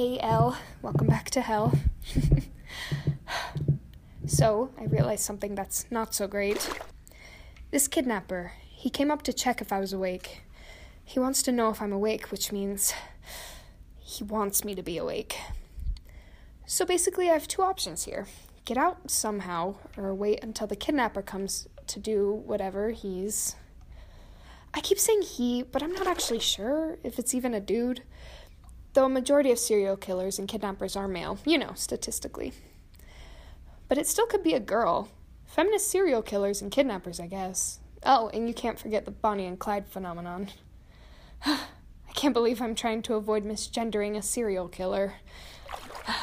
Elle. Welcome back to hell. so, I realized something that's not so great. This kidnapper, he came up to check if I was awake. He wants to know if I'm awake, which means he wants me to be awake. So basically, I have two options here get out somehow, or wait until the kidnapper comes to do whatever he's. I keep saying he, but I'm not actually sure if it's even a dude. Though a majority of serial killers and kidnappers are male, you know, statistically. But it still could be a girl. Feminist serial killers and kidnappers, I guess. Oh, and you can't forget the Bonnie and Clyde phenomenon. I can't believe I'm trying to avoid misgendering a serial killer.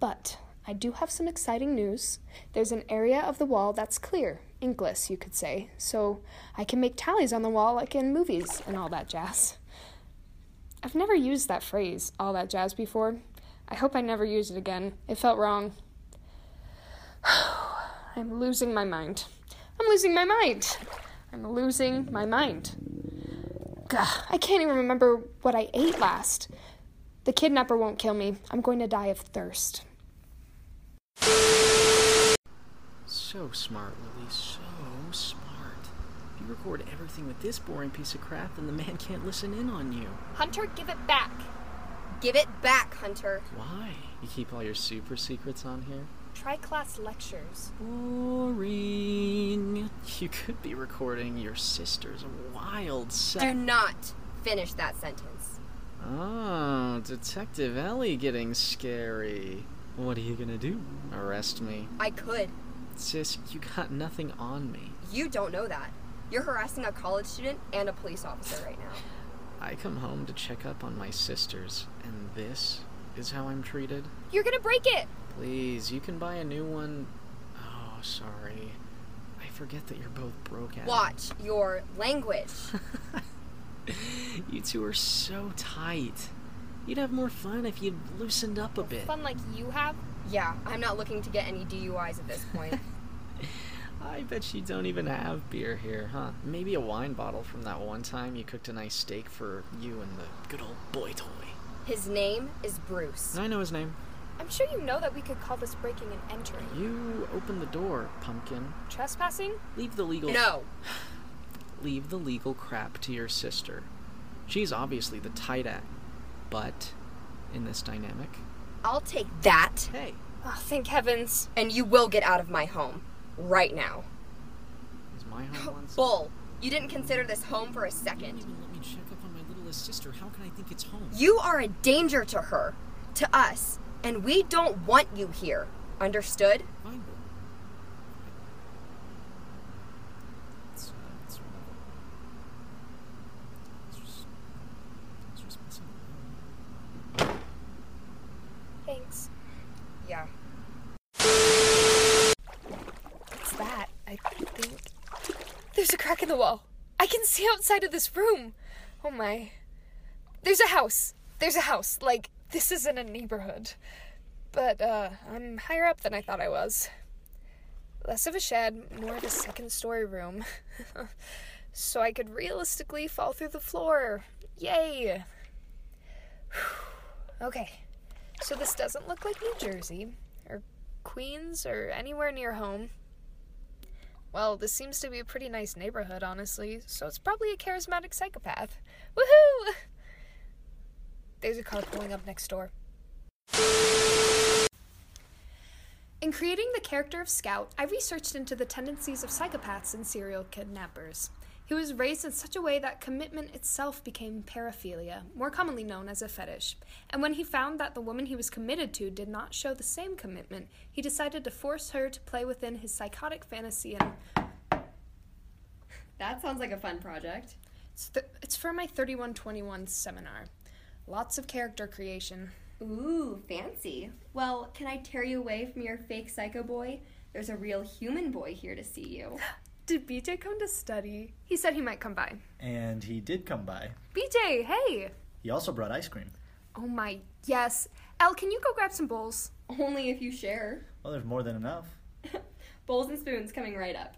but I do have some exciting news. There's an area of the wall that's clear, inkless, you could say, so I can make tallies on the wall like in movies and all that jazz. I've never used that phrase, all that jazz, before. I hope I never use it again. It felt wrong. I'm losing my mind. I'm losing my mind. I'm losing my mind. Gah, I can't even remember what I ate last. The kidnapper won't kill me. I'm going to die of thirst. So smart, Lily, so smart. If you record everything with this boring piece of crap, then the man can't listen in on you. Hunter, give it back. Give it back, Hunter. Why? You keep all your super secrets on here? Try class lectures. Boring. You could be recording your sister's wild sex. Do not finish that sentence. Oh, Detective Ellie getting scary. What are you gonna do? Arrest me? I could. Sis, you got nothing on me. You don't know that. You're harassing a college student and a police officer right now. I come home to check up on my sisters, and this is how I'm treated? You're gonna break it! Please, you can buy a new one. Oh, sorry. I forget that you're both broke out. Watch your language. you two are so tight. You'd have more fun if you'd loosened up a bit. Fun like you have? Yeah, I'm not looking to get any DUIs at this point. I bet you don't even have beer here, huh? Maybe a wine bottle from that one time you cooked a nice steak for you and the good old boy toy. His name is Bruce. I know his name. I'm sure you know that we could call this breaking and entering. You open the door, pumpkin. Trespassing? Leave the legal No. leave the legal crap to your sister. She's obviously the tight end, but in this dynamic, I'll take that, hey, Oh, thank heavens. and you will get out of my home. Right now. is my home once? Bull, you didn't consider this home for a You second. even let me check up on my littlest sister. How can I think it's home? You are a danger to her, to us, and we don't want you here. Understood? Fine. It's, uh, it's, it's just, it's just messing around. Thanks. Yeah. What's that? I think. There's a crack in the wall. I can see outside of this room. Oh my. There's a house. There's a house. Like, this isn't a neighborhood. But, uh, I'm higher up than I thought I was. Less of a shed, more of a second story room. so I could realistically fall through the floor. Yay! okay. So this doesn't look like New Jersey, or Queens, or anywhere near home. Well, this seems to be a pretty nice neighborhood, honestly, so it's probably a charismatic psychopath. Woohoo! There's a car pulling up next door. In creating the character of Scout, I researched into the tendencies of psychopaths and serial kidnappers. He was raised in such a way that commitment itself became paraphilia, more commonly known as a fetish. And when he found that the woman he was committed to did not show the same commitment, he decided to force her to play within his psychotic fantasy and That sounds like a fun project. it's, th- it's for my 3121 seminar. Lots of character creation. Ooh, fancy. Well, can I tear you away from your fake psycho boy? There's a real human boy here to see you. Did BJ come to study? He said he might come by. And he did come by. BJ, hey! He also brought ice cream. Oh my, yes. Elle, can you go grab some bowls? Only if you share. Well, there's more than enough. Bowls and spoons coming right up.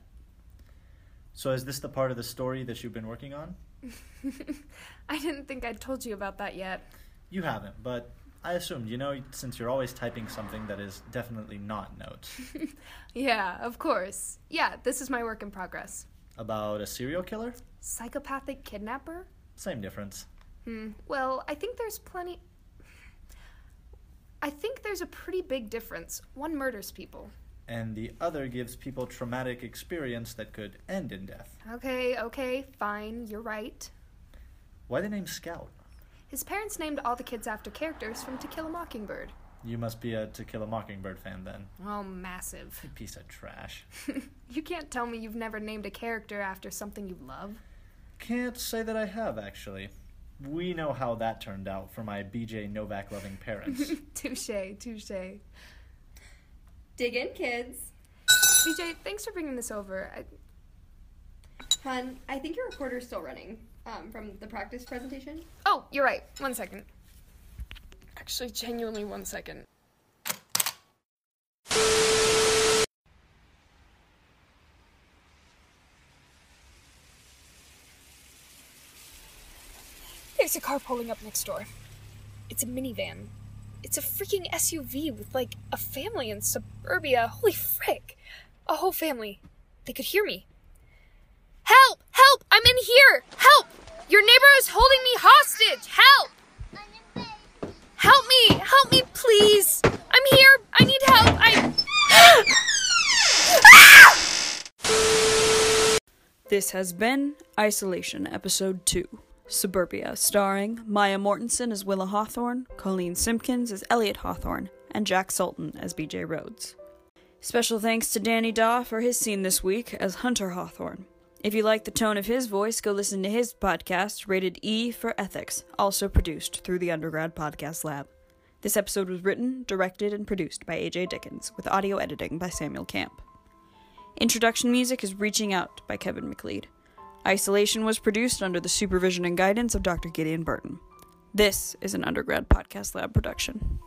So, is this the part of the story that you've been working on? I didn't think I'd told you about that yet. You haven't, but I assumed, you know, since you're always typing something that is definitely not notes. Yeah, of course. Yeah, this is my work in progress. About a serial killer? Psychopathic kidnapper? Same difference. Hmm. Well, I think there's plenty. I think there's a pretty big difference. One murders people. And the other gives people traumatic experience that could end in death. Okay, okay, fine, you're right. Why the name Scout? His parents named all the kids after characters from To Kill a Mockingbird. You must be a To Kill a Mockingbird fan then. Oh, massive. You piece of trash. you can't tell me you've never named a character after something you love. Can't say that I have, actually. We know how that turned out for my BJ Novak loving parents. touche, touche. Dig in, kids. BJ, thanks for bringing this over. I, Hun, I think your recorder's still running um, from the practice presentation. oh, you're right. One second. Actually, genuinely, one second. There's a car pulling up next door. It's a minivan. It's a freaking SUV with like a family in suburbia. Holy frick! A whole family. They could hear me. Help! I'm in here! Help! Your neighbor is holding me hostage! Help! Help me! Help me, please! I'm here! I need help! I. This has been Isolation, Episode 2. Suburbia, starring Maya Mortensen as Willa Hawthorne, Colleen Simpkins as Elliot Hawthorne, and Jack Sultan as BJ Rhodes. Special thanks to Danny Daw for his scene this week as Hunter Hawthorne. If you like the tone of his voice, go listen to his podcast, rated E for Ethics, also produced through the Undergrad Podcast Lab. This episode was written, directed, and produced by AJ Dickens, with audio editing by Samuel Camp. Introduction music is Reaching Out by Kevin MacLeod. Isolation was produced under the supervision and guidance of Dr. Gideon Burton. This is an undergrad podcast lab production.